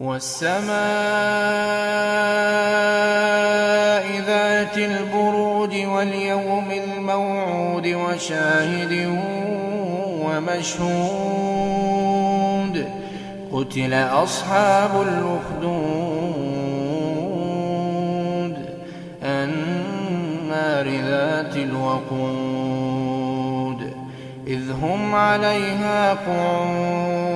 والسماء ذات البروج واليوم الموعود وشاهد ومشهود. قتل أصحاب الأخدود. النار ذات الوقود. إذ هم عليها قعود.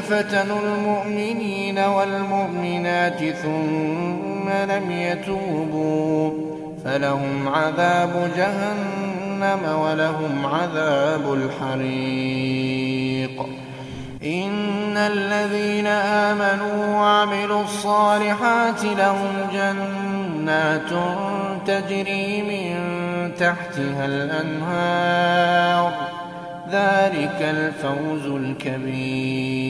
فتنوا المؤمنين والمؤمنات ثم لم يتوبوا فلهم عذاب جهنم ولهم عذاب الحريق. إن الذين آمنوا وعملوا الصالحات لهم جنات تجري من تحتها الأنهار. ذلك الفوز الكبير.